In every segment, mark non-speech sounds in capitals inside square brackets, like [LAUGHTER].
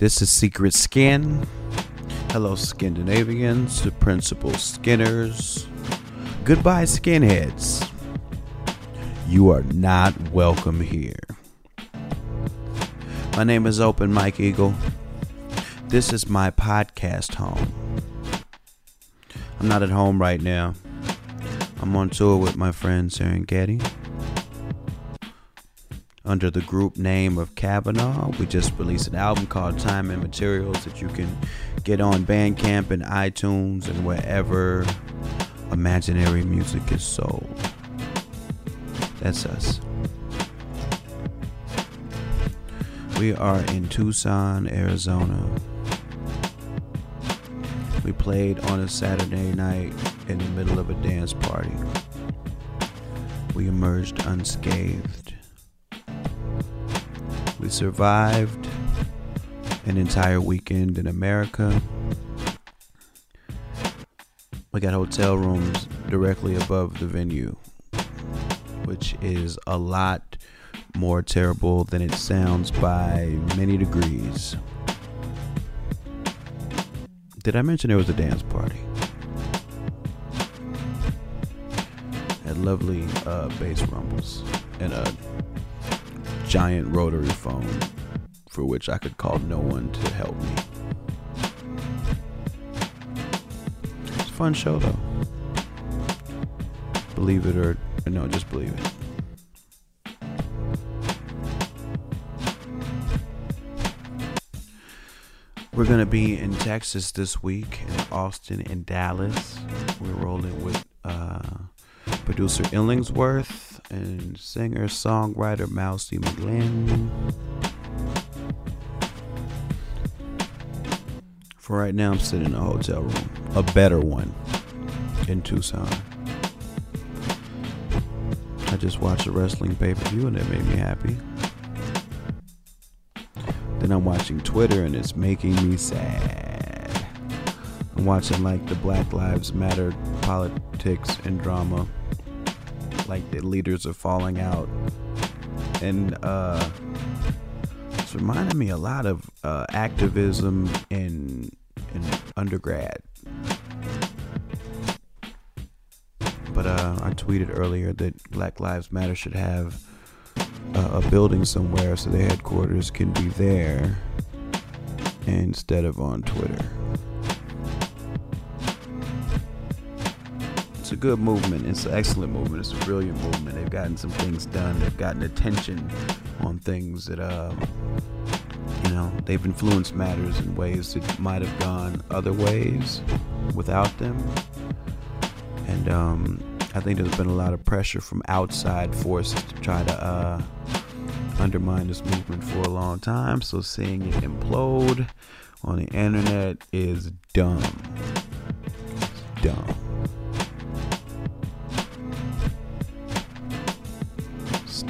This is Secret Skin. Hello, Scandinavians, the principal skinners. Goodbye, skinheads. You are not welcome here. My name is Open Mike Eagle. This is my podcast home. I'm not at home right now. I'm on tour with my friend Serengeti under the group name of Cavanaugh. We just released an album called Time and Materials that you can get on Bandcamp and iTunes and wherever imaginary music is sold. That's us. We are in Tucson, Arizona. We played on a Saturday night in the middle of a dance party. We emerged unscathed. We survived an entire weekend in America. We got hotel rooms directly above the venue, which is a lot more terrible than it sounds by many degrees. Did I mention there was a dance party? At lovely uh, bass rumbles and a giant rotary phone for which I could call no one to help me. It's a fun show though. Believe it or, no, just believe it. We're gonna be in Texas this week, in Austin and Dallas. We're rolling with uh, producer Illingsworth and singer songwriter Mousy McGlynn. For right now, I'm sitting in a hotel room, a better one in Tucson. I just watched a wrestling pay per view and it made me happy. Then I'm watching Twitter and it's making me sad. I'm watching like the Black Lives Matter politics and drama. Like the leaders are falling out. And uh it's reminding me a lot of uh, activism in in undergrad. But uh, I tweeted earlier that Black Lives Matter should have uh, a building somewhere so their headquarters can be there instead of on Twitter. Good movement. It's an excellent movement. It's a brilliant movement. They've gotten some things done. They've gotten attention on things that, uh, you know, they've influenced matters in ways that might have gone other ways without them. And um, I think there's been a lot of pressure from outside forces to try to uh, undermine this movement for a long time. So seeing it implode on the internet is dumb. It's dumb.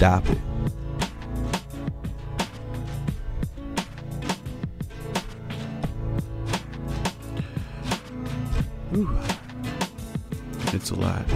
Stop it. Whew. It's a lot.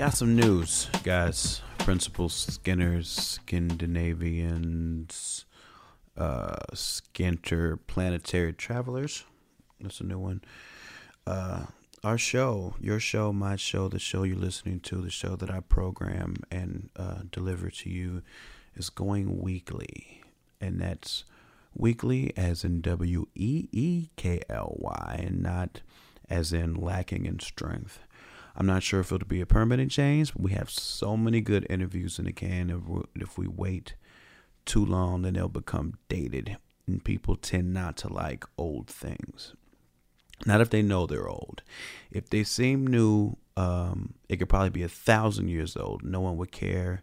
Got some news, guys. Principal Skinners, Scandinavians, uh, Skinter Planetary Travelers. That's a new one. Uh, our show, your show, my show, the show you're listening to, the show that I program and uh, deliver to you is going weekly. And that's weekly as in W E E K L Y and not as in lacking in strength. I'm not sure if it'll be a permanent change, but we have so many good interviews in the can. If we, if we wait too long, then they'll become dated. And people tend not to like old things. Not if they know they're old. If they seem new, um, it could probably be a thousand years old. No one would care.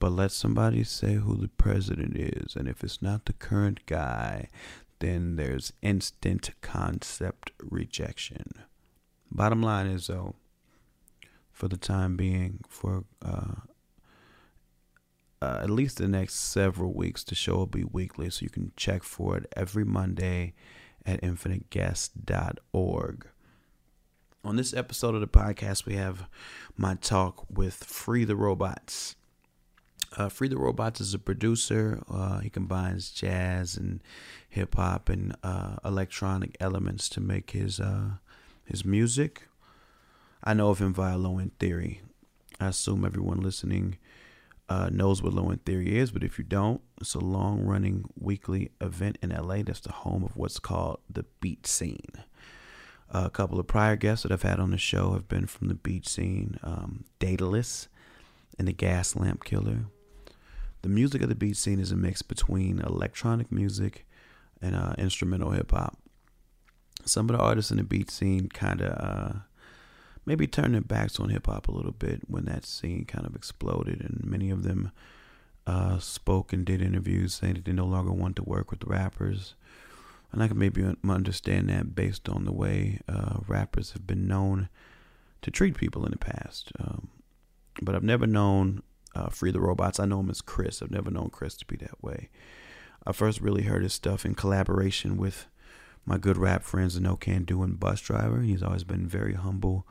But let somebody say who the president is. And if it's not the current guy, then there's instant concept rejection. Bottom line is, though, for the time being for uh, uh, at least the next several weeks. The show will be weekly, so you can check for it every Monday at infiniteguest.org. On this episode of the podcast, we have my talk with Free the Robots. Uh, Free the Robots is a producer. Uh, he combines jazz and hip hop and uh, electronic elements to make his uh, his music. I know of him via Low End Theory. I assume everyone listening uh, knows what Low End Theory is, but if you don't, it's a long running weekly event in LA that's the home of what's called the beat scene. A couple of prior guests that I've had on the show have been from the beat scene um, Daedalus and the Gaslamp Killer. The music of the beat scene is a mix between electronic music and uh, instrumental hip hop. Some of the artists in the beat scene kind of uh, maybe turned their backs on hip hop a little bit when that scene kind of exploded, and many of them uh, spoke and did interviews saying that they no longer want to work with rappers. And I can maybe understand that based on the way uh, rappers have been known to treat people in the past. Um, but I've never known uh, Free the Robots. I know him as Chris. I've never known Chris to be that way. I first really heard his stuff in collaboration with my good rap friends, Nocando and Busdriver. He's always been very humble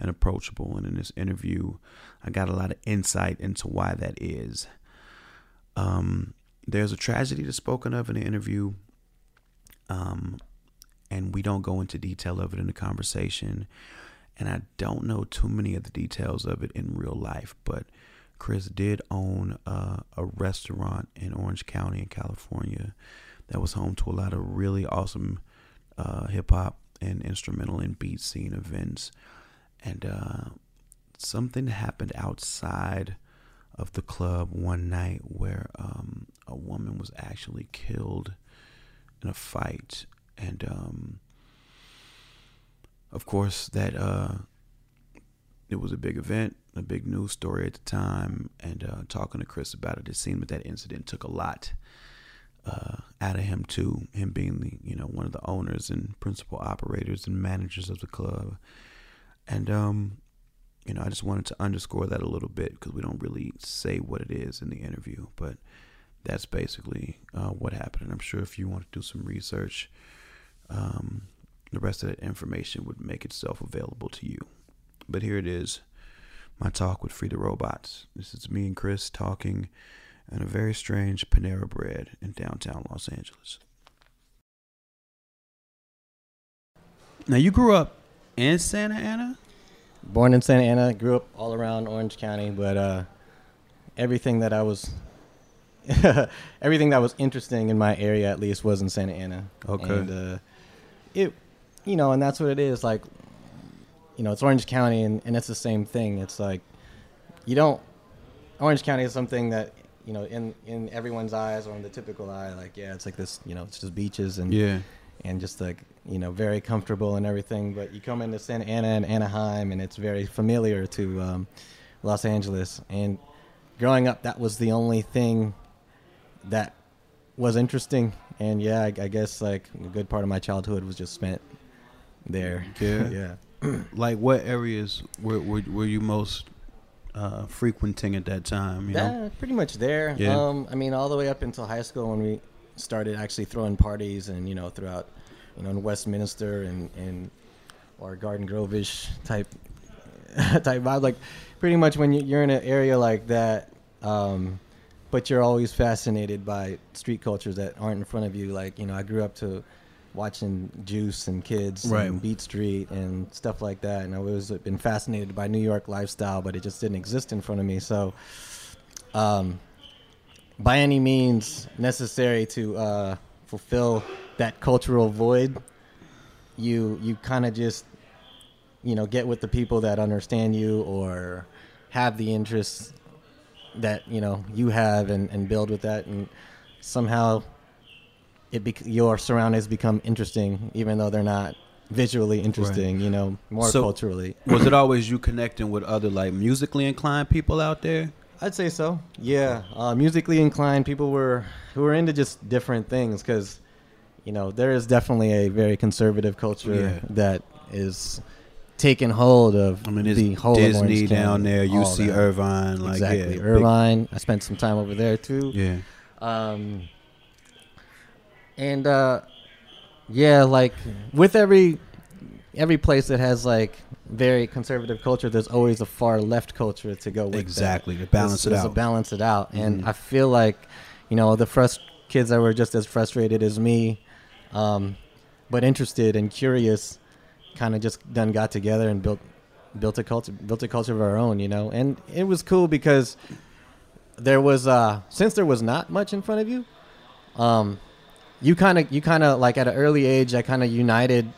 and approachable. And in this interview, I got a lot of insight into why that is. Um, there's a tragedy that's spoken of in the interview, um, and we don't go into detail of it in the conversation. And I don't know too many of the details of it in real life, but Chris did own a restaurant in Orange County in California that was home to a lot of really awesome uh, hip hop and instrumental and beat scene events and uh, something happened outside of the club one night where um, a woman was actually killed in a fight, and um, of course that uh, it was a big event, a big news story at the time. And uh, talking to Chris about it, it seemed that that incident took a lot. Uh, out of him too, him being the you know one of the owners and principal operators and managers of the club, and, um, you know, I just wanted to underscore that a little bit because we don't really say what it is in the interview, but that's basically uh, what happened. And I'm sure if you want to do some research, um, the rest of that information would make itself available to you. But here it is my talk with Free the Robots. This is me and Chris talking in a very strange Panera Bread in downtown Los Angeles. Now, you grew up in Santa Ana? Born in Santa Ana, grew up all around Orange County, but uh, everything that I was [LAUGHS] everything that was interesting in my area at least was in Santa Ana. Okay. And uh, it you know, and that's what it is like you know, it's Orange County and, and it's the same thing. It's like you don't Orange County is something that you know, in in everyone's eyes or in the typical eye, like yeah, it's like this, you know, it's just beaches and yeah, and just like you know very comfortable and everything. But you come into Santa Ana and Anaheim, and it's very familiar to um, Los Angeles. And growing up, that was the only thing that was interesting. And yeah, I, I guess like a good part of my childhood was just spent there. [LAUGHS] Yeah, yeah. [CLEARS THROAT] like what areas were were, were you most uh, frequenting at that time? You know? pretty much there. Yeah. Um, I mean, all the way up until high school when we started actually throwing parties and you know throughout you know in Westminster and and or Garden Grove-ish type [LAUGHS] type vibe. Like pretty much when you're in an area like that, um, but you're always fascinated by street cultures that aren't in front of you. Like you know, I grew up to watching Juice and Kids Right. and Beat Street and stuff like that, and I was been fascinated by New York lifestyle, but it just didn't exist in front of me. So. Um, by any means necessary to uh, fulfill that cultural void, you you kind of just you know get with the people that understand you or have the interests that you know you have and, and build with that and somehow it bec- your surroundings become interesting even though they're not visually interesting you know more So- culturally Was it always you connecting with other like musically inclined people out there? I'd say so. Yeah, uh, musically inclined people were who were into just different things because, you know, there is definitely a very conservative culture Yeah. that is taken hold of I mean, the it's whole of Disney down there, UC that. Irvine, like exactly, yeah, big- Irvine. I spent some time over there too. yeah. Um, and uh, yeah, like with every every place that has like very conservative culture, there's always a far left culture to go with that. Exactly, to balance it There's- out. To balance it out, and Mhm. I feel like you know the first kids that were just as frustrated as me, um, but interested and curious, kind of just done got together and built built a culture built a culture of our own, you know, and it was cool because there was uh since there was not much in front of you, um, you kind of you kind of like at an early age, I kind of united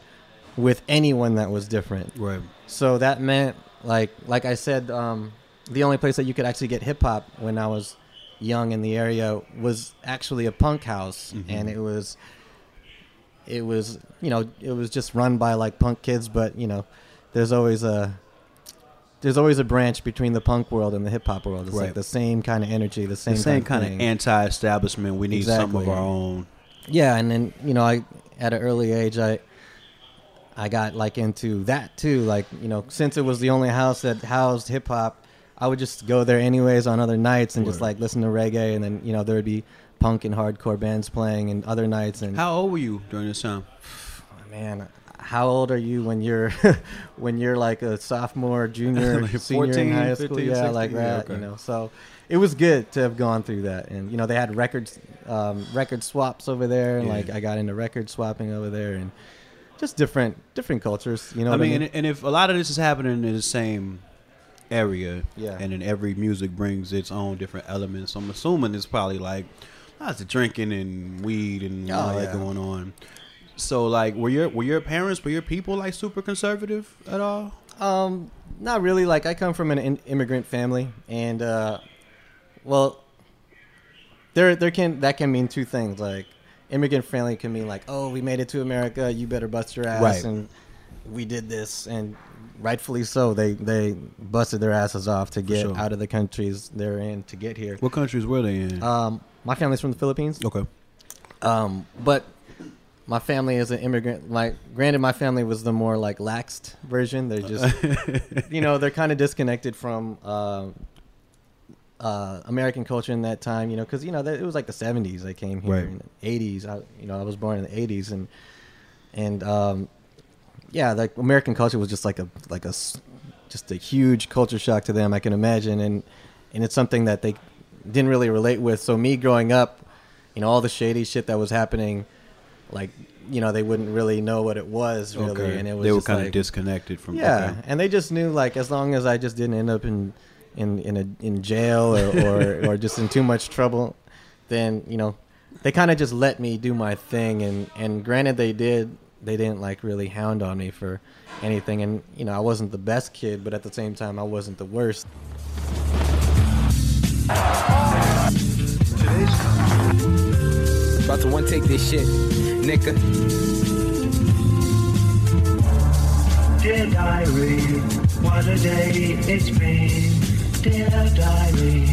with anyone that was different. Right. So that meant like like I said, um, the only place that you could actually get hip hop when I was young in the area was actually a punk house, Mhm. and it was it was you know it was just run by like punk kids, but you know there's always a there's always a branch between the punk world and the hip hop world. It's Right. like the same kind of energy, the same The same kind thing. of anti-establishment. We need some of our own. Yeah, and then you know, I at an early age, I I got like into that too. Like you know, since it was the only house that housed hip hop, I would just go there anyways on other nights and just like listen to reggae, and then you know there would be punk and hardcore bands playing and other nights. And How old were you during this time? [SIGHS] man, how old are you when you're [LAUGHS] when you're like a sophomore, junior, [LAUGHS] Like senior 14, in high school? 15, yeah, 16? like that. okay. You know, so it was good to have gone through that. And you know, they had records, um, record swaps over there, and Yeah. like I got into record swapping over there, and just different different cultures. You know, I mean, I and, mean? and if a lot of this is happening in the same area, Yeah. and then every music brings its own different elements, I'm assuming it's probably like lots of drinking and weed and Oh, all that going on. So, like, were your were your parents, were your people like super conservative at all? Um, not really. Like I come from an in- immigrant family, and uh, well, there there can that can mean two things. Like immigrant family can mean like, oh, we made it to America, you better bust your ass, Right. and we did this, and rightfully so. They they busted their asses off to get sure. out of the countries they're in to get here. What countries were they in? Um, my family's from the Philippines. okay. Um, but my family is an immigrant. Like, granted, my family was the more like laxed version. They're just, [LAUGHS] you know, they're kind of disconnected from uh, uh, American culture in that time. You know, because you know it was like the '70s. I came here Right. in the '80s. I, you know, I was born in the '80s, and and um, yeah, like American culture was just like a like a just a huge culture shock to them. I can imagine, and and it's something that they didn't really relate with. So me growing up, you know, all the shady shit that was happening, like you know, they wouldn't really know what it was really, okay. and it was they were kind of disconnected from. yeah, okay. and they just knew like as long as I just didn't end up in in in a in jail or [LAUGHS] or, or just in too much trouble, then you know, they kind of just let me do my thing. And and granted, they did they didn't like really hound on me for anything. And you know, I wasn't the best kid, but at the same time, I wasn't the worst. About to one take this shit, nigga. Dear diary, what a day it's been. Dear diary,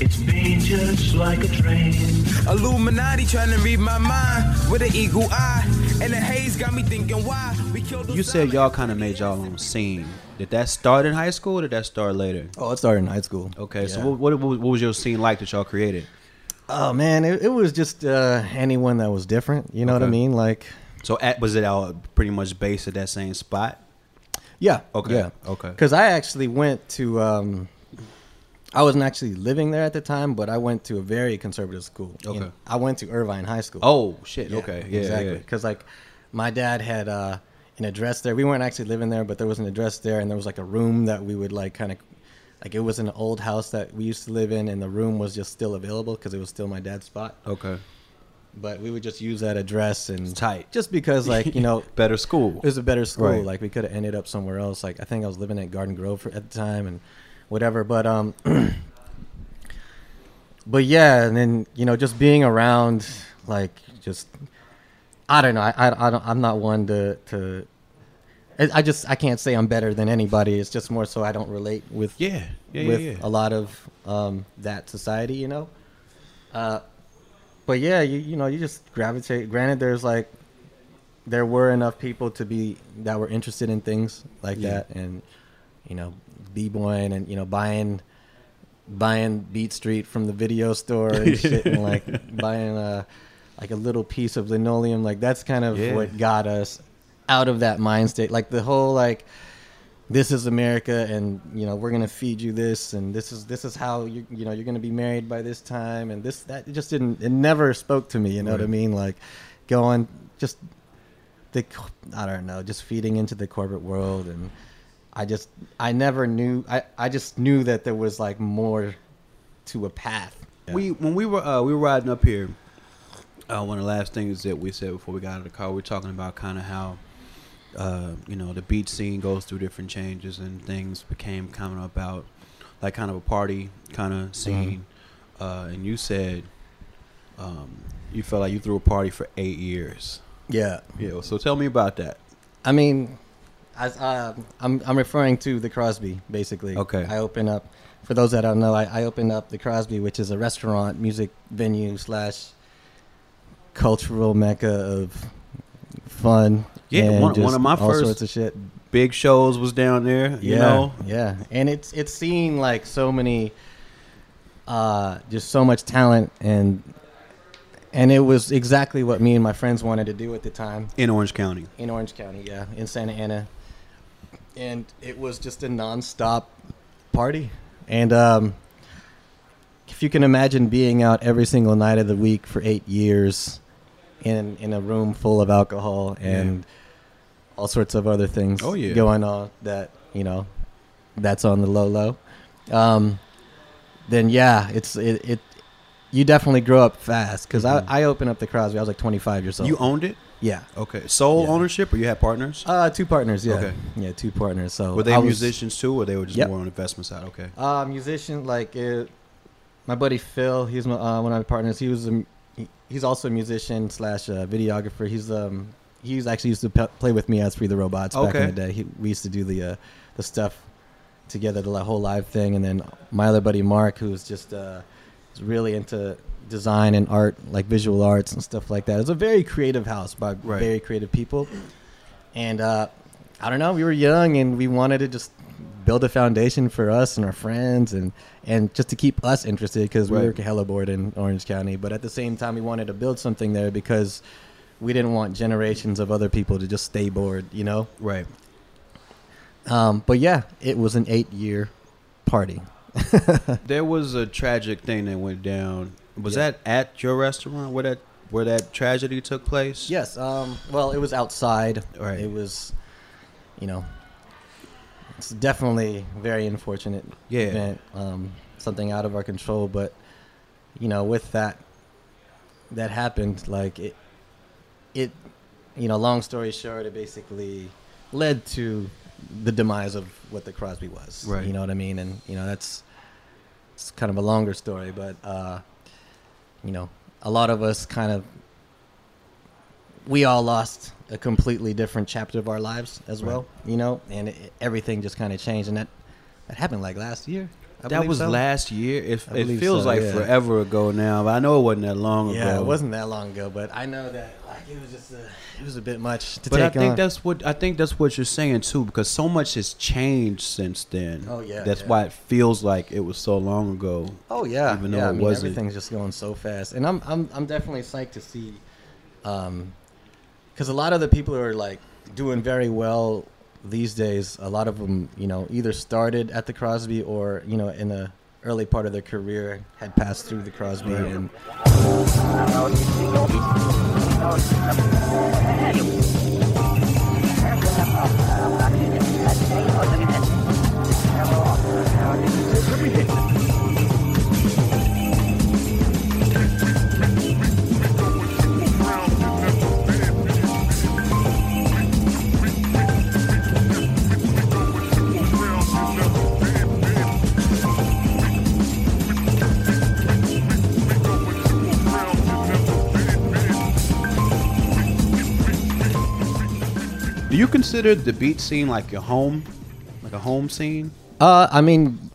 it's been just like a train. Illuminati trying to read my mind with an eagle eye. And the haze got me thinking why we killed You said y'all kind of made y'all own scene. Did that start in high school or did that start later? Oh, it started in high school. Okay, so what, what, what was your scene like that y'all created? Oh man, it, it was just uh, anyone that was different. You know what I mean? Like, So at, was it all pretty much based at that same spot? yeah, Okay, yeah, okay. Because I actually went to. Um, I wasn't actually living there at the time, but I went to a very conservative school. You Okay. know, I went to Irvine High School. Oh shit! Yeah, okay, yeah, exactly. yeah. Because like, my dad had uh, an address there. We weren't actually living there, but there was an address there, and there was like a room that we would like kind of. Like it was an old house that we used to live in, and the room was just still available because it was still my dad's spot. Okay, But we would just use that address and tight. just because like you know [LAUGHS] better school. it was a better school. Right. Like we could have ended up somewhere else. Like I think I was living at Garden Grove for, at the time and whatever. But um, [CLEARS THROAT] but yeah, and then you know just being around like just I don't know. I I, I don't, I'm not one to to. I just I can't say I'm better than anybody. It's just more so I don't relate with Yeah, yeah, yeah, with yeah. a lot of um, that society, you know. Uh, but yeah, you you know you just gravitate. Granted, there's like there were enough people to be that were interested in things like Yeah. that, and you know, b-boying and you know buying buying Beat Street from the video store and shit, and like [LAUGHS] buying a like a little piece of linoleum. Like that's kind of Yeah. what got us out of that mind state. Like the whole like this is America, and you know we're gonna feed you this, and this is this is how you you know you're gonna be married by this time, and this that just didn't it never spoke to me. You know what I mean? Like going just the I don't know, just feeding into the corporate world, and I just I never knew I I just knew that there was like more to a path. We when we were uh, we were riding up here. Uh, one of the last things that we said before we got out of the car, we were talking about kind of how, uh, you know, the beat scene goes through different changes and things became kind of about like kind of a party kind of scene. Uh, and you said um, you felt like you threw a party for eight years. Yeah, Yeah. So tell me about that. I mean, as uh, I'm I'm referring to the Crosby basically. Okay. I open up for those that don't know. I, I opened up the Crosby, which is a restaurant, music venue slash cultural mecca of fun. Yeah, and one- one of my all first- sorts of shit. Big shows was down there. You yeah, know. yeah, and it's it's seen like so many, uh, just so much talent and. And it was exactly what me and my friends wanted to do at the time In Orange County. in Orange County, yeah, in Santa Ana, and it was just a nonstop party. And um, if you can imagine being out every single night of the week for eight years, in in a room full of alcohol and all sorts of other things Oh, yeah. going on that you know that's on the low low, um, then yeah, it's it. it you definitely grow up fast because Mhm. I, I opened up the Crosby. I was like 25 years old. You owned it. yeah, Okay. Sole Yeah. ownership, or you had partners? uh, two partners. Yeah, Okay. yeah, two partners. So were they was- musicians too, or they were just Yep. more on the investment side? Okay. Uh, musician like uh, my buddy Phil. He's my, uh, one of my partners. He was a, he, he's also a musician slash uh, videographer. He's um he's actually used to pe- play with me as Free the Robots back in the day. He, we used to do the uh, the stuff together, the whole live thing. And then my other buddy Mark, who's just uh, is really into design and art, like visual arts and stuff like that. It's a very creative house by Right. very creative people. And uh, I don't know, we were young and we wanted to just build a foundation for us and our friends and and just to keep us interested because we Right. were hella bored in Orange County. But at the same time, we wanted to build something there because we didn't want generations of other people to just stay bored, you know. Right. Um, but yeah, it was an eight-year party. [LAUGHS] There was a tragic thing that went down. Was Yeah. that at your restaurant where that where that tragedy took place? Yes. Um, well, it was outside. Right. It was, you know, it's definitely very unfortunate Yeah. event. Um, something out of our control, but you know, with that, that happened. Like it, it, you know, long story short, it basically led to the demise of what the Crosby was. Right. You know what I mean? And you know, that's it's kind of a longer story, but uh, you know, a lot of us kind of we all lost a completely different chapter of our lives as Right. well, you know, and it, everything just kind of changed, and that that happened like last year. I that was so. last year. It, it feels so, like yeah. forever ago now, but I know it wasn't that long ago. Yeah, it wasn't that long ago, but I know that like it was just a, it was a bit much to But I think on. that's what I think that's what you're saying too, because so much has changed since then. Oh, yeah, that's yeah. why it feels like it was so long ago. Oh yeah, even though yeah. it I mean, wasn't. everything's just going so fast, and I'm I'm I'm definitely psyched to see, um, because a lot of the people who are like doing very well these days, a lot of them, you know, either started at the Crosby or you know in the early part of their career had passed through the Crosby, and Do you consider the beat scene like your home, like a home scene? Uh, I mean,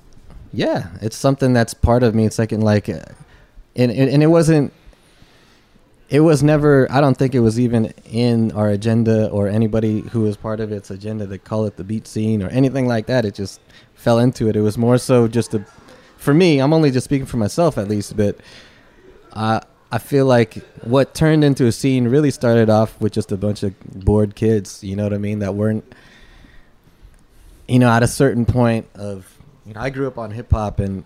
yeah, it's something that's part of me. It's like in like, uh, and and, and it wasn't. it was never. I don't think it was even in our agenda or anybody who was part of its agenda to call it the beat scene or anything like that. It just fell into it. It was more so just a. For me, I'm only just speaking for myself at least, but I I feel like what turned into a scene really started off with just a bunch of bored kids. You know what I mean? That weren't. You know, at a certain point of, you know, I grew up on hip hop and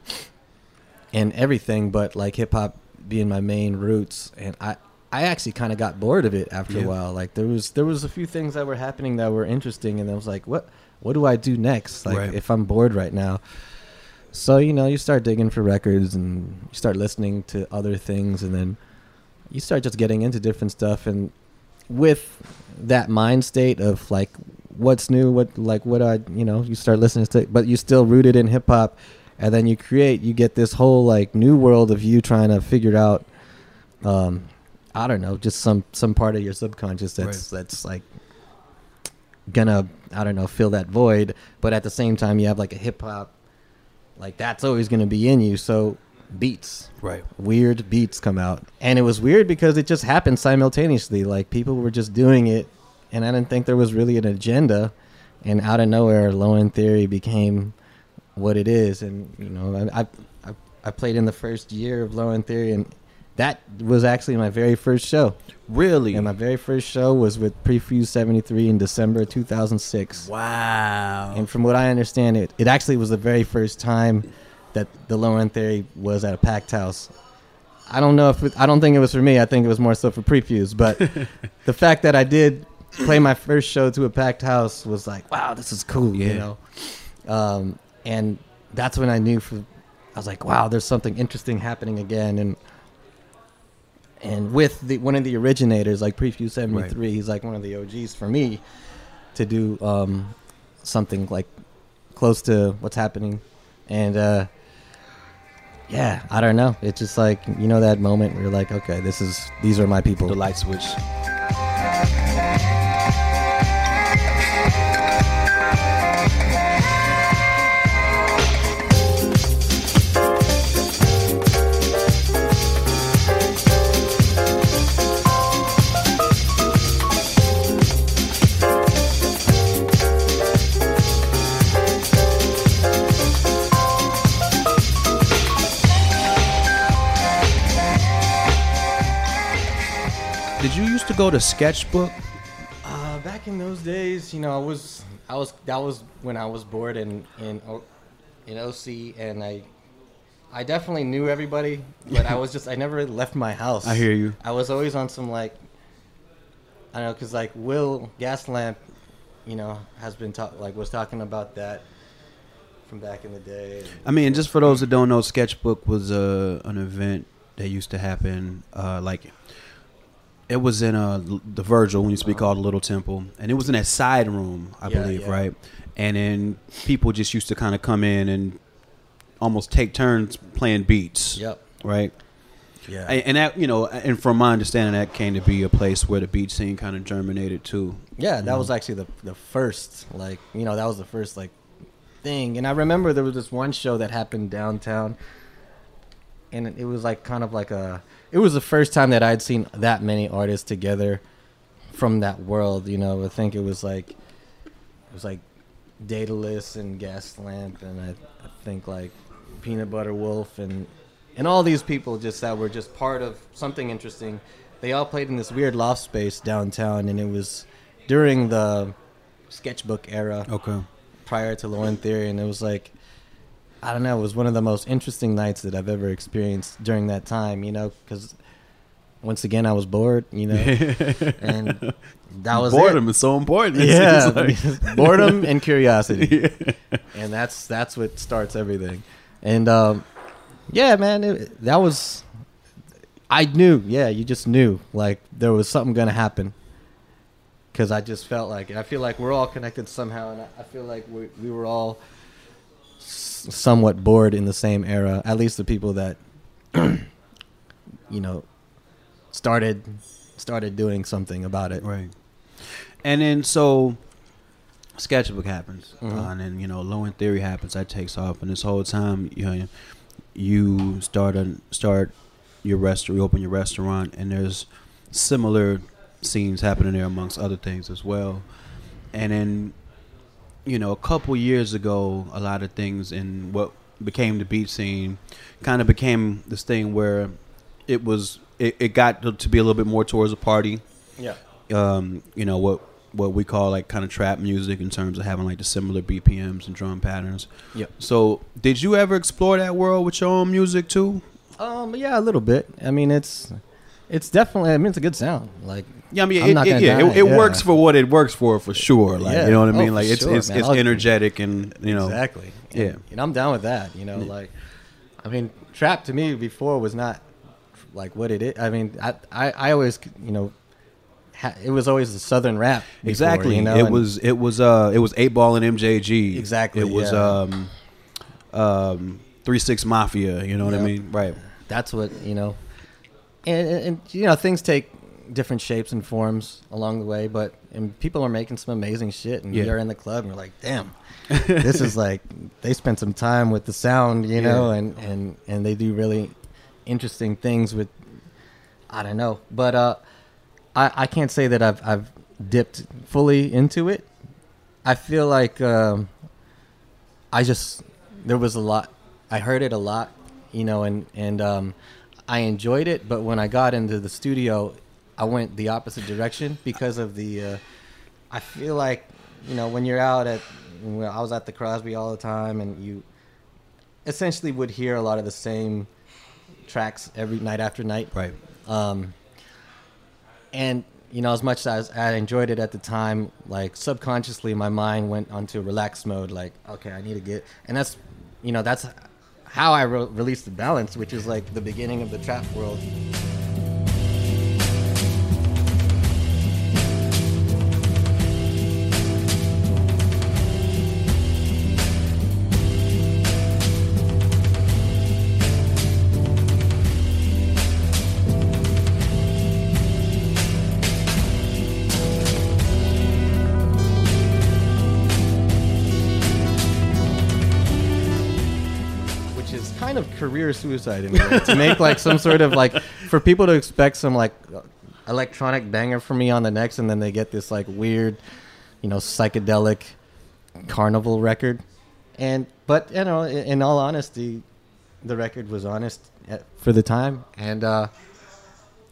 and everything, but like hip hop being my main roots, and I I actually kind of got bored of it after Yeah. a while. Like there was there was a few things that were happening that were interesting, and I was like, what what do I do next? Like Right. if I'm bored right now. So you know, you start digging for records, and you start listening to other things, and then you start just getting into different stuff, and with that mind state of like what's new, what like what I you know, you start listening to, but you still rooted in hip hop, and then you create, you get this whole like new world of you trying to figure out, um, I don't know, just some some part of your subconscious that's that's like gonna I don't know fill that void, but at the same time you have like a hip hop, like that's always gonna be in you. So beats, Right. weird beats come out, and it was weird because it just happened simultaneously. Like people were just doing it, and I didn't think there was really an agenda. And out of nowhere, Low End Theory became what it is. And you know, I I, I, I played in the first year of Low End Theory, and that was actually my very first show. Really? And my very first show was with Prefuse 73 in December 2006. wow. And from what I understand, it it actually was the very first time that the low end theory was at a packed house. I don't know if it, I don't think it was for me. I think it was more so for Prefuse. But [LAUGHS] the fact that I did play my first show to a packed house was like, wow, this is cool. Yeah. You know, um, and that's when I knew. For I was like, wow, there's something interesting happening again. And and with the one of the originators, like Prefuse 73, he's like one of the OGs for me to do um, something like close to what's happening. And uh, yeah, I don't know. It's just like you know that moment where you're like, okay, this is these are my people. the light switch. Used to go to Sketchbook? Uh, back in those days, you know, I was I was that was when I was bored in in in OC, and I I definitely knew everybody, but I was just I never really left my house. [LAUGHS] I hear you. I was always on some like I don't know, cause like Will Gaslamp, you know, has been talk like was talking about that from back in the day. I mean, just for those that don't know, Sketchbook was uh, an event that used to happen. Uh, like, it was in uh, the Virgil when you speak called the Little Temple, and it was in that side room, I Yeah, believe, yeah. right? And then people just used to kind of come in and almost take turns playing beats, Yep. right? Yeah. And, and that, you know, and from my understanding, that came to be a place where the beat scene kind of germinated too. Yeah, that was actually the the first like you know that was the first like thing, and I remember there was this one show that happened downtown, and it was like kind of like a it was the first time that I'd seen that many artists together from that world. You know, I think it was like it was like Daedalus and Gaslamp, and I, I think like Peanut Butter Wolf and and all these people just that were just part of something interesting. They all played in this weird loft space downtown, and it was during the sketchbook era Okay. prior to End Theory, and it was like, I don't know, it was one of the most interesting nights that I've ever experienced during that time. You know, because once again I was bored. You know, [LAUGHS] and that was Boredom is so important. [LAUGHS] It. It Yeah, like. [LAUGHS] boredom and curiosity, and that's that's what starts everything. And um, yeah, man, it, that was. I knew, yeah, you just knew, like there was something gonna happen. Because I just felt like, and I feel like we're all connected somehow, and I, I feel like we we were all somewhat bored in the same era. At least the people that, you know, started started doing something about it. Right. And then so sketchbook happens, Mhm. uh, and then you know low end theory happens. That takes off, and this whole time you know, you start a start your restaurant, you open your restaurant, and there's similar scenes happening there amongst other things as well. And then, you know, a couple years ago, a lot of things in what became the beat scene kind of became this thing where it was it, it got to- to be a little bit more towards a party. Yeah. Um, you know what what we call like kind of trap music in terms of having like the similar BPMs and drum patterns. Yeah. So, did you ever explore that world with your own music too? Um, yeah, a little bit. I mean, it's it's definitely. I mean, it's a good sound. Like, Yeah, I mean, it, it, yeah, it, it yeah. works for what it works for, for sure. Like, Yeah. you know what I Oh, mean? for Like, it's sure, it's, man. it's energetic and you know, exactly. Yeah. And, I'm down with that. You know, like, I mean, trap to me before was not like what it is. I mean, I I, I always you know, it was always the southern rap. before, exactly. You know, it and- was it was uh it was eight ball and MJG. Exactly, It was yeah. um um three six mafia. You know what I mean? Right. that's what you know and, and, and, you know things take different shapes and forms along the way but and people are making some amazing shit and Yeah. you're in the club and you're like damn [LAUGHS] this is like they spent some time with the sound you know Yeah. and and and they do really interesting things with i don't know but uh i i can't say that i've i've dipped fully into it i feel like um I just there was a lot. I heard it a lot, you know, and and um, I enjoyed it. But when I got into the studio, I went the opposite direction because of the. Uh, I feel like you know when you're out at. When I was at the Crosby all the time, and you essentially would hear a lot of the same tracks every night after night. Right. Um, and you know, as much as I enjoyed it at the time, like subconsciously, my mind went onto relaxed mode. Like, okay, I need to get, and that's, you know, that's how I re- released the balance, which is like the beginning of the trap world. Suicide in to make like some sort of like for people to expect some like electronic banger from me on the next, and then they get this like weird, you know, psychedelic carnival record. And but you know, in, in all honesty, the record was honest at, for the time, and uh,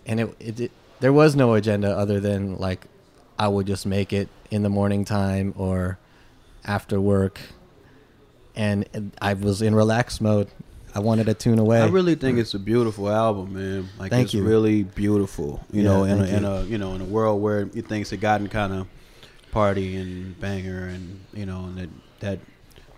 and it, it, it there was no agenda other than like I would just make it in the morning time or after work and I was in relaxed mode. I wanted to tune away. I really think it's a beautiful album, man. Like Thank it's you. really beautiful. You Yeah, know, in a, thank in you. a you know in a world where you things had gotten kind of party and banger, and you know, and that that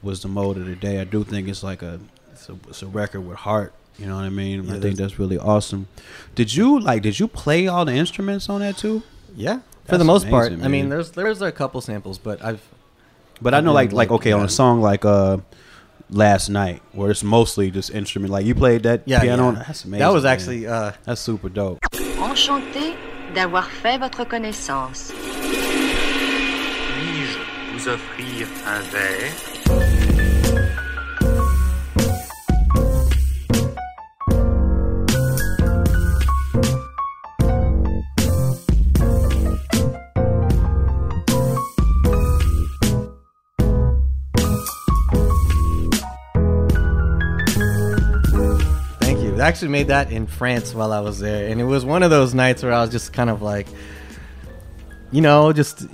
was the mode of the day. I do think it's like a it's a, it's a record with heart. You know what I mean? I think that's really awesome. Did you like? Did you play all the instruments on that too? yeah, for the most part. amazing, I mean, there's there's a couple samples, but I've But I know, Yeah, like, like like, okay, on a song like uh, "Last Night," where it's mostly just instrument. Like you played that yeah, piano. yeah. That's amazing. That was man. actually uh, that's super dope. Enchanté d'avoir fait votre connaissance. Puis-je vous offrir un verre I actually made that in France while I was there, and it was one of those nights where I was just kind of like, you know, just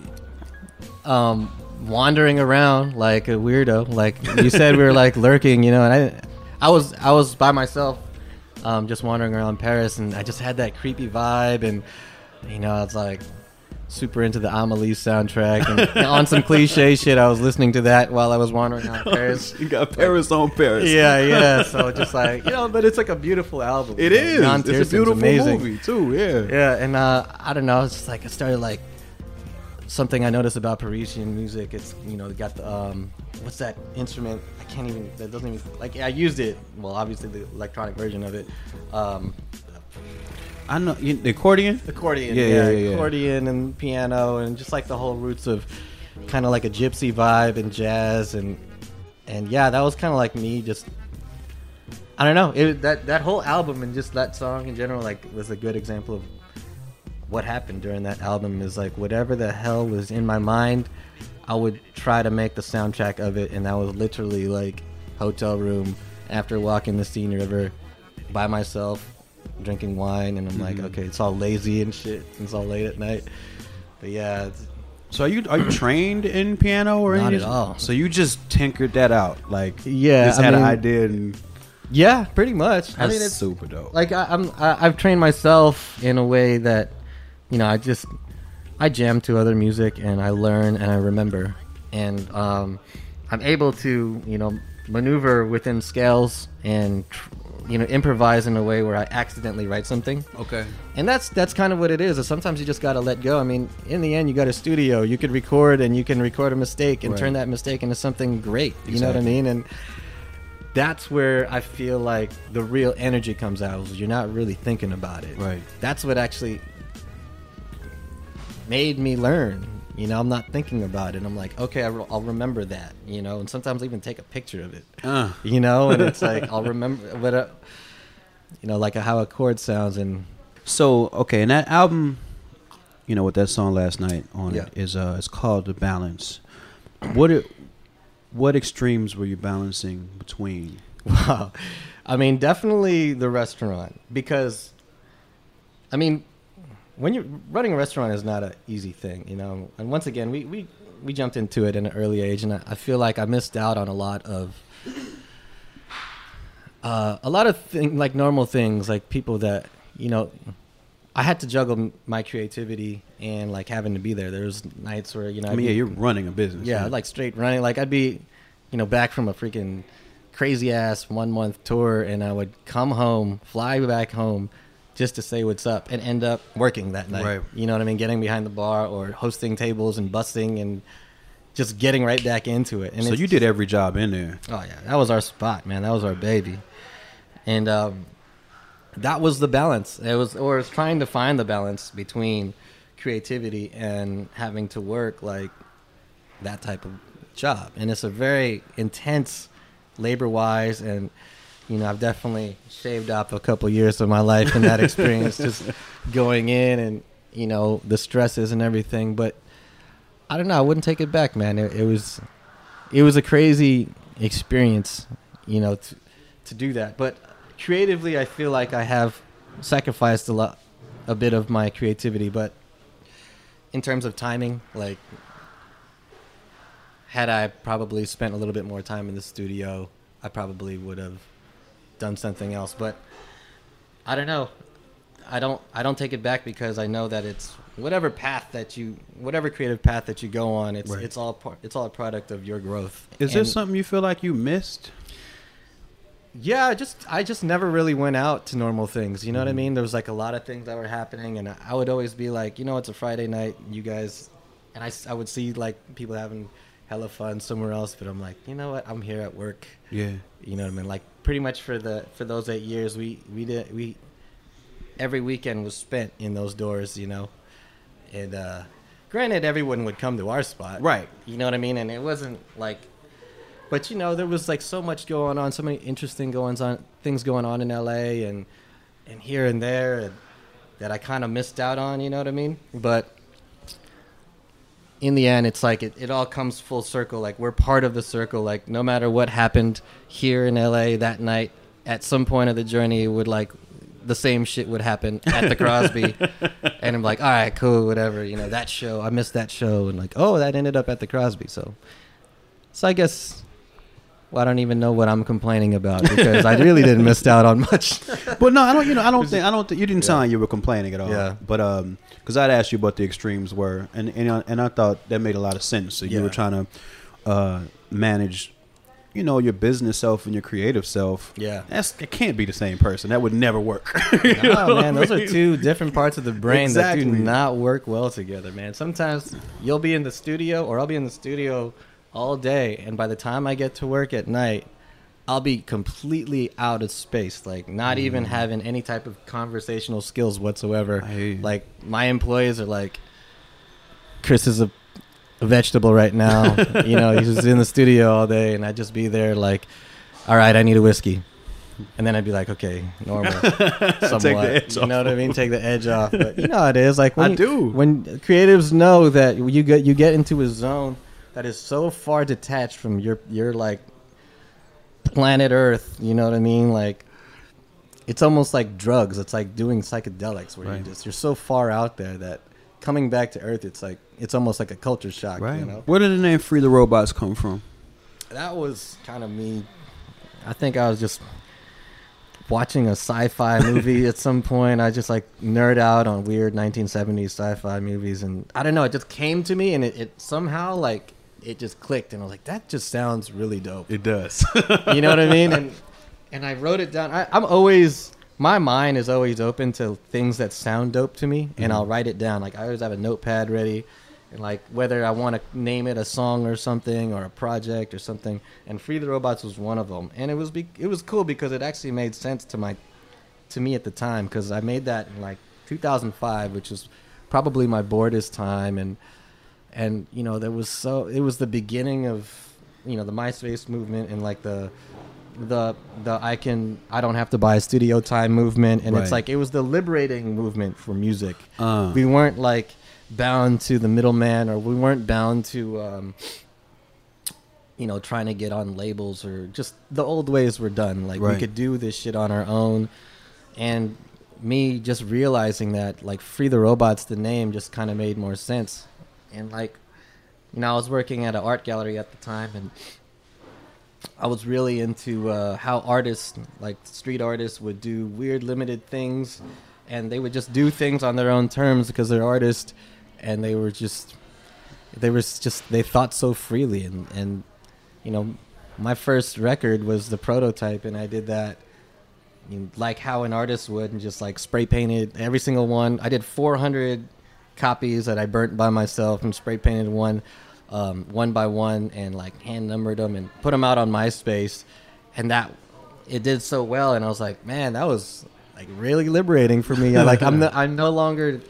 um, wandering around like a weirdo. Like you said, we were like [LAUGHS] lurking, you know, and I, I was, I was by myself, um, just wandering around Paris, and I just had that creepy vibe, and you know, I was like super into the Amelie soundtrack, and on some cliche shit, I was listening to that while I was wandering around [LAUGHS] Paris. You got Paris on Paris. Yeah, yeah. So just like you know, but it's like a beautiful album. It is. It's a beautiful amazing. movie too. Yeah. Yeah, and uh, I don't know. It's just like I started like something I noticed about Parisian music. It's you know they got the um, what's that instrument? I can't even. That doesn't even like I used it. Well, obviously the electronic version of it. Um, I know you, the accordion. accordion, Yeah, yeah, yeah, yeah, accordion and piano, and just like the whole roots of kind of like a gypsy vibe and jazz, and and yeah, that was kind of like me just. I don't know. It, that that whole album and just that song in general, like, was a good example of what happened during that album is like whatever the hell was in my mind, I would try to make the soundtrack of it, and that was literally like hotel room after walking the Seine River by myself, drinking wine, and I'm like, Mhm. okay, it's all lazy and shit. It's all late at night, but yeah, So are you are you [CLEARS THROAT] trained in piano or anything? Not anything? at all. So you just tinkered that out, like Yeah, just I had an idea and yeah, pretty much. I mean, it's super dope. like I, I'm I, I've trained myself in a way that you know I just I jam to other music and I learn and I remember and um, I'm able to you know maneuver within scales and tr- you know improvise in a way where I accidentally write something okay. and that's that's kind of what it is. is Sometimes you just got to let go. I mean, in the end, you got a studio. You could record and you can record a mistake and Right. turn that mistake into something great. You know what I mean? And that's where I feel like the real energy comes out. is You're not really thinking about it. Right. That's what actually made me learn. You know, I'm not thinking about it. I'm like, okay, I'll remember that. You know, and sometimes I even take a picture of it Uh, you know and it's like [LAUGHS] i'll remember what a, you know like how a chord sounds and so okay, and that album, you know, with that song last night on Yeah. it is uh, it's called the balance. What it, what extremes were you balancing between? [LAUGHS] wow i mean definitely the restaurant because i mean when you're running a restaurant is not an easy thing you know and once again we we, we jumped into it in an early age and I, I feel like i missed out on a lot of uh, a lot of thing, like normal things like people that you know i had to juggle my creativity and like having to be there there's nights where you know I I'd mean, be- yeah, you're running a business. yeah, like straight running. Like I'd be, you know, back from a freaking crazy ass one month tour, and I would come home, fly back home, just to say what's up, and end up working that night. Right. You know what I mean? Getting behind the bar or hosting tables and busting and just getting right back into it. And so you did every job in there. Oh yeah, that was our spot, man. That was our baby, and um, that was the balance. It was, or it's trying to find the balance between creativity and having to work like that type of job. And it's a very intense, labor-wise, and you know, I've definitely shaved off a couple years of my life in that [LAUGHS] experience, just going in and you know the stresses and everything. But I don't know. I wouldn't take it back, man. It, it was it was a crazy experience, you know, to to do that. But creatively, I feel like I have sacrificed a lot, a bit of my creativity. But in terms of timing, like, had I probably spent a little bit more time in the studio, I probably would have done something else. But I don't know. I don't. I don't take it back because I know that it's whatever path that you, whatever creative path that you go on. It's Right. it's all par- it's all a product of your growth. Is there And- something you feel like you missed? Yeah, I just I just never really went out to normal things. You know what Mm-hmm. I mean? There was like a lot of things that were happening, and I would always be like, you know, it's a Friday night, you guys, and I I would see like people having hella fun somewhere else, but I'm like, you know what? I'm here at work. Yeah. You know what I mean? Like pretty much for the for those eight years, we we did we every weekend was spent in those doors. You know, and uh granted, everyone would come to our spot, Right. You know what I mean? And it wasn't like but you know there was like so much going on so many interesting goings on things going on in la and and here and there and, that i kind of missed out on you know what i mean but in the end it's like it, it all comes full circle. Like we're part of the circle. Like no matter what happened here in la that night at some point of the journey it would like the same shit would happen at the crosby. [LAUGHS] And i'm like all right cool whatever you know that show i missed that show. And like oh that ended up at the crosby. So so I guess well, I don't even know what I'm complaining about because I really didn't miss out on much. [LAUGHS] But no, I don't. You know, I don't think. I don't think you didn't sound like you were complaining at all. Yeah. But um, because I'd asked you what the extremes were, and and I- and I thought that made a lot of sense. So you were trying to uh manage, you know, your business self and your creative self. Yeah. That's it can't be the same person. That would never work. [LAUGHS] No, man, I those are two different parts of the brain that do not work well together, man. Sometimes you'll be in the studio or I'll be in the studio all day, and by the time I get to work at night, I'll be completely out of space, like not even having any type of conversational skills whatsoever. Mm. Like my employees are like, Chris is a, a vegetable right now. [LAUGHS] you know, he's in the studio all day, and I'd just be there like, all right, I need a whiskey. and then I'd be like, okay, normal, [LAUGHS] somewhat. you know what I mean? Take the edge off. But you know how it is. Like when I you- do. When creatives know that you get you get into a zone that is so far detached from your your like planet Earth. You know what I mean? Like it's almost like drugs. It's like doing psychedelics where Right. you just you're so far out there that coming back to Earth, it's like it's almost like a culture shock. Right. You know. Where did the name Free the Robots come from? That was kind of me. I think I was just watching a sci-fi movie [LAUGHS] at some point. I just like nerd out on weird 1970s sci-fi movies, and I don't know. It just came to me, and it, it somehow like it just clicked, and I was like, that just sounds really dope. It does. you know what I mean? [LAUGHS] And and I wrote it down. I, I'm always my mind is always open to things that sound dope to me, and mm-hmm. I'll write it down. Like I always have a notepad ready, and like whether I want to name it a song or something or a project or something. And Free the Robots was one of them, and it was be- it was cool because it actually made sense to my to me at the time because I made that in like 2005, which is probably my boredest time, and and you know there was so it was the beginning of you know the MySpace movement and like the the the I can I don't have to buy studio time movement, and Right. it's like it was the liberating movement for music. Uh. We weren't like bound to the middleman, or we weren't bound to. Um, you know, trying to get on labels or just the old ways were done. Like we could do this shit on our own, and me just realizing that like free the robots the name just kind of made more sense and like you know i was working at an art gallery at the time and i was really into uh, how artists like street artists would do weird limited things and they would just do things on their own terms because they're artists and they were just they were just they thought so freely and and you know my first record was the prototype and i did that you know, like how an artist would and just like spray painted every single one. I did 400 copies that i burnt by myself and spray painted one um, one by one and like hand numbered them and put them out on myspace and that it did so well and i was like man that was like really liberating for me [LAUGHS] I, like i'm no, i'm no longer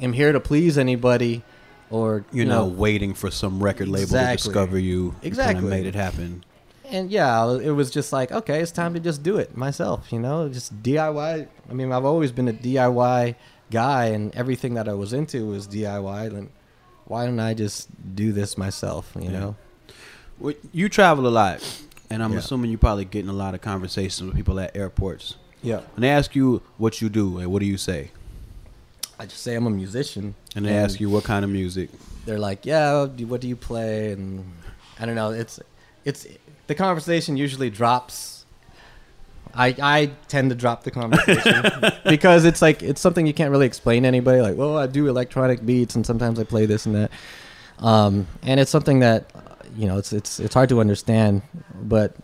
am here to please anybody or You're you know, not waiting for some record label Exactly. to discover you. Exactly. made it happen. and yeah, it was just like, okay, it's time to just do it myself, you know, just DIY. I mean, I've always been a DIY guy, and everything that I was into was DIY. Then why don't I just do this myself, you Yeah. know? Well, You travel a lot, and I'm Yeah. assuming you're probably getting a lot of conversations with people at airports. Yeah. When they ask you what you do, and what do you say? I just say I'm a musician, And they ask you what kind of music. they're like, yeah, what do you play? And I don't know. It's it's the conversation usually drops. I I tend to drop the conversation [LAUGHS] because it's like it's something you can't really explain to anybody. Like, well, I do electronic beats, and sometimes I play this and that. Um, and it's something that you know it's it's it's hard to understand, but.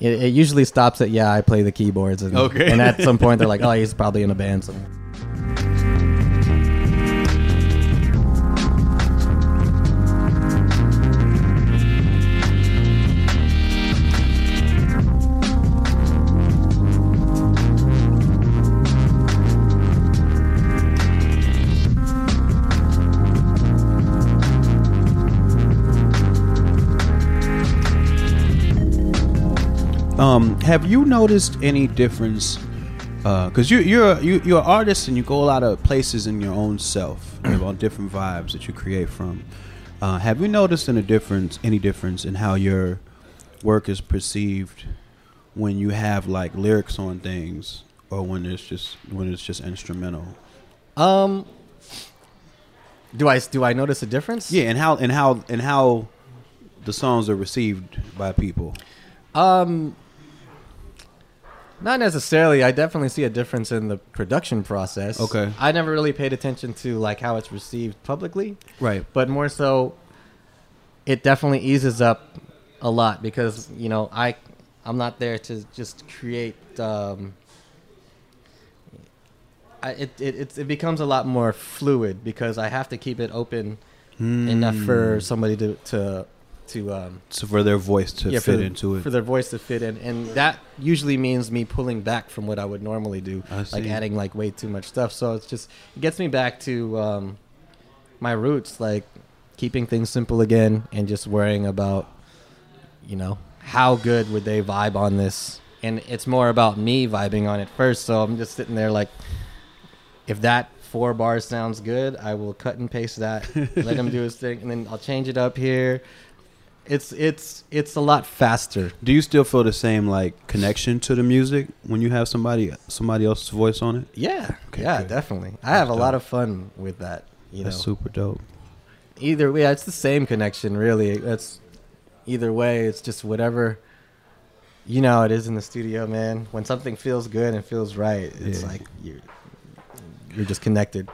It, it usually stops at yeah, I play the keyboards, and, Okay. and at some point they're like, [LAUGHS] oh, he's probably in a band somewhere. Um, have you noticed any difference? Because you you're you, you're an artist and you go a lot of places in your own self. You have all different vibes that you create from. Uh, have you noticed any difference? Any difference in how your work is perceived when you have like lyrics on things, or when it's just when it's just instrumental? Um, do I do I notice a difference? Yeah, and how and how and how the songs are received by people. Um, not necessarily. I definitely see a difference in the production process. Okay. I never really paid attention to like how it's received publicly, Right. but more so, it definitely eases up a lot because you know I I'm not there to just create. Um, I, it, it it's- it becomes a lot more fluid because I have to keep it open enough for somebody to to to um, So for their voice to yeah, fit for, into it. for their voice to fit in, and that usually means me pulling back from what I would normally do, like adding like way too much stuff. So it's just it gets me back to um, my roots, like keeping things simple again, and just worrying about, you know, how good would they vibe on this, and it's more about me vibing on it first. So I'm just sitting there like, if that four bars sounds good, I will cut and paste that, let him do his thing, and then I'll change it up here. It's it's it's a lot faster. Do you still feel the same like connection to the music when you have somebody somebody else's voice on it? Yeah, Okay, yeah, good. definitely. I have a That's lot of fun with that. You That's know, super dope. either way, yeah, it's the same connection, really. That's either way. It's just whatever. You know it is in the studio, man. When something feels good and feels right, it's Yeah. like you're you're just connected.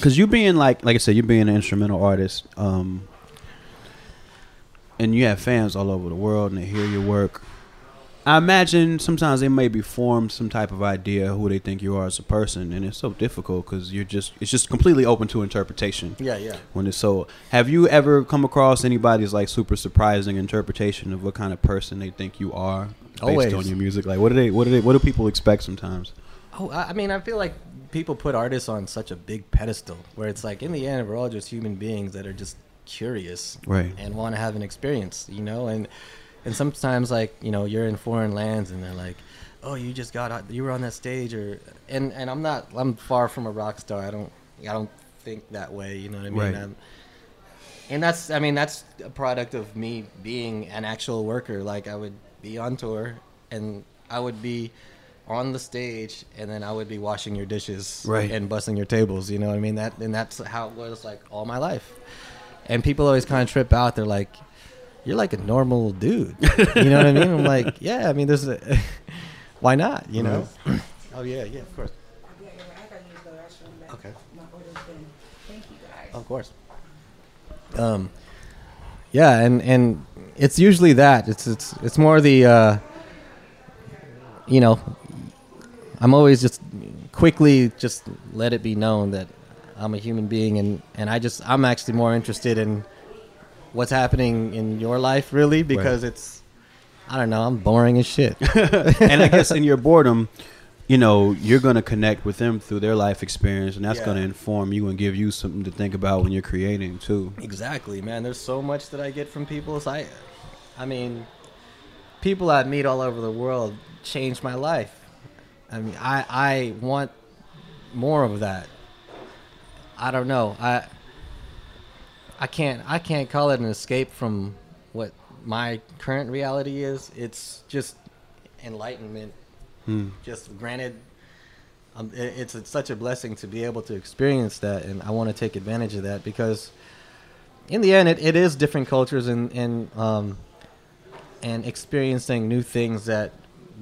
Cause you being like like I said, you being an instrumental artist, um, and you have fans all over the world and they hear your work. I imagine sometimes they maybe form some type of idea who they think you are as a person, and it's so difficult because you're just it's just completely open to interpretation. Yeah, yeah. when it's so have you ever come across anybody's like super surprising interpretation of what kind of person they think you are based Always. on your music like what do they what do they what do people expect sometimes Oh, I I mean, I feel like people put artists on such a big pedestal where it's like, in the end, we're all just human beings that are just curious, Right. and want to have an experience, you know. And and sometimes, like, you know, you're in foreign lands, and they're like, "Oh, you just got, out- you were on that stage," or and and I'm not, I'm far from a rock star. I don't, I don't think that way. You know what I mean? Right. I'm- and that's, I mean, that's a product of me being an actual worker. Like, I would be on tour, and I would be on the stage, and then I would be washing your dishes Right. and busting your tables. You know what I mean? That and that's how it was like all my life. And people always kind of trip out. They're like, "You're like a normal dude." You know what I mean? I'm like, [LAUGHS] "Yeah, I mean, there's a [LAUGHS] why not? You know?" [CLEARS THROAT] oh yeah, yeah, of course, Yeah, yeah, I gotta use the restroom. but Okay. My. Thank you guys. of course. Um, yeah, and and it's usually that. It's it's it's more the, uh, you know, I'm always just quickly just let it be known that I'm a human being, and and I just I'm actually more interested in what's happening in your life, really, because it's I don't know, I'm boring as shit. [LAUGHS] and i guess in your boredom you know you're going to connect with them through their life experience and that's Yeah. going to inform you and give you something to think about when you're creating too Exactly, man. There's so much that I get from people. So I, I mean, people I meet all over the world change my life. I mean, I I want more of that. I don't know. I I can't I can't call it an escape from what my current reality is. It's just enlightenment. Hmm. Just granted, um, it, it's, it's such a blessing to be able to experience that, and I want to take advantage of that because, in the end, it, it is different cultures and and um, and experiencing new things that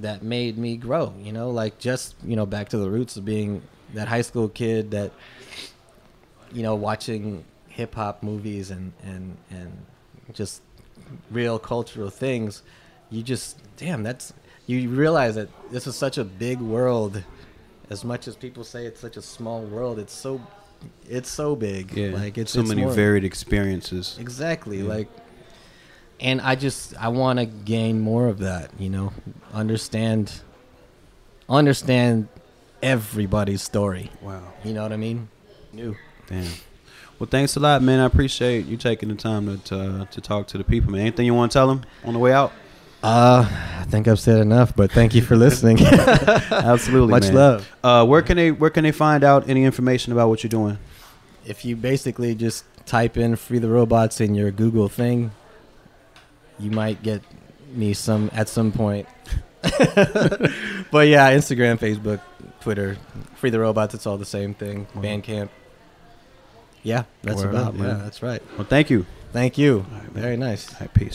that made me grow. You know, like just you know back to the roots of being that high school kid that you know watching hip hop movies and and and just real cultural things. You just damn that's you realize that this is such a big world. As much as people say it's such a small world, it's so it's so big. yeah like it's so it's many more- varied experiences Exactly. Yeah. Like, and I just I want to gain more of that. You know, understand, understand everybody's story. wow You know what I mean? New. Damn well thanks a lot man i appreciate you taking the time to to, to talk to the people man anything you want to tell them on the way out Uh, I think I've said enough, but thank you for listening. [LAUGHS] [LAUGHS] absolutely Much man. love. uh where can they where can they find out any information about what you're doing If you basically just type in "free the robots" in your Google thing, you might get me some at some point. [LAUGHS] but yeah, Instagram, Facebook, Twitter, free the robots. It's all the same thing. Bandcamp. Yeah, that's Word about. up, yeah, that's right. well thank you Thank you. right. Very nice. all right peace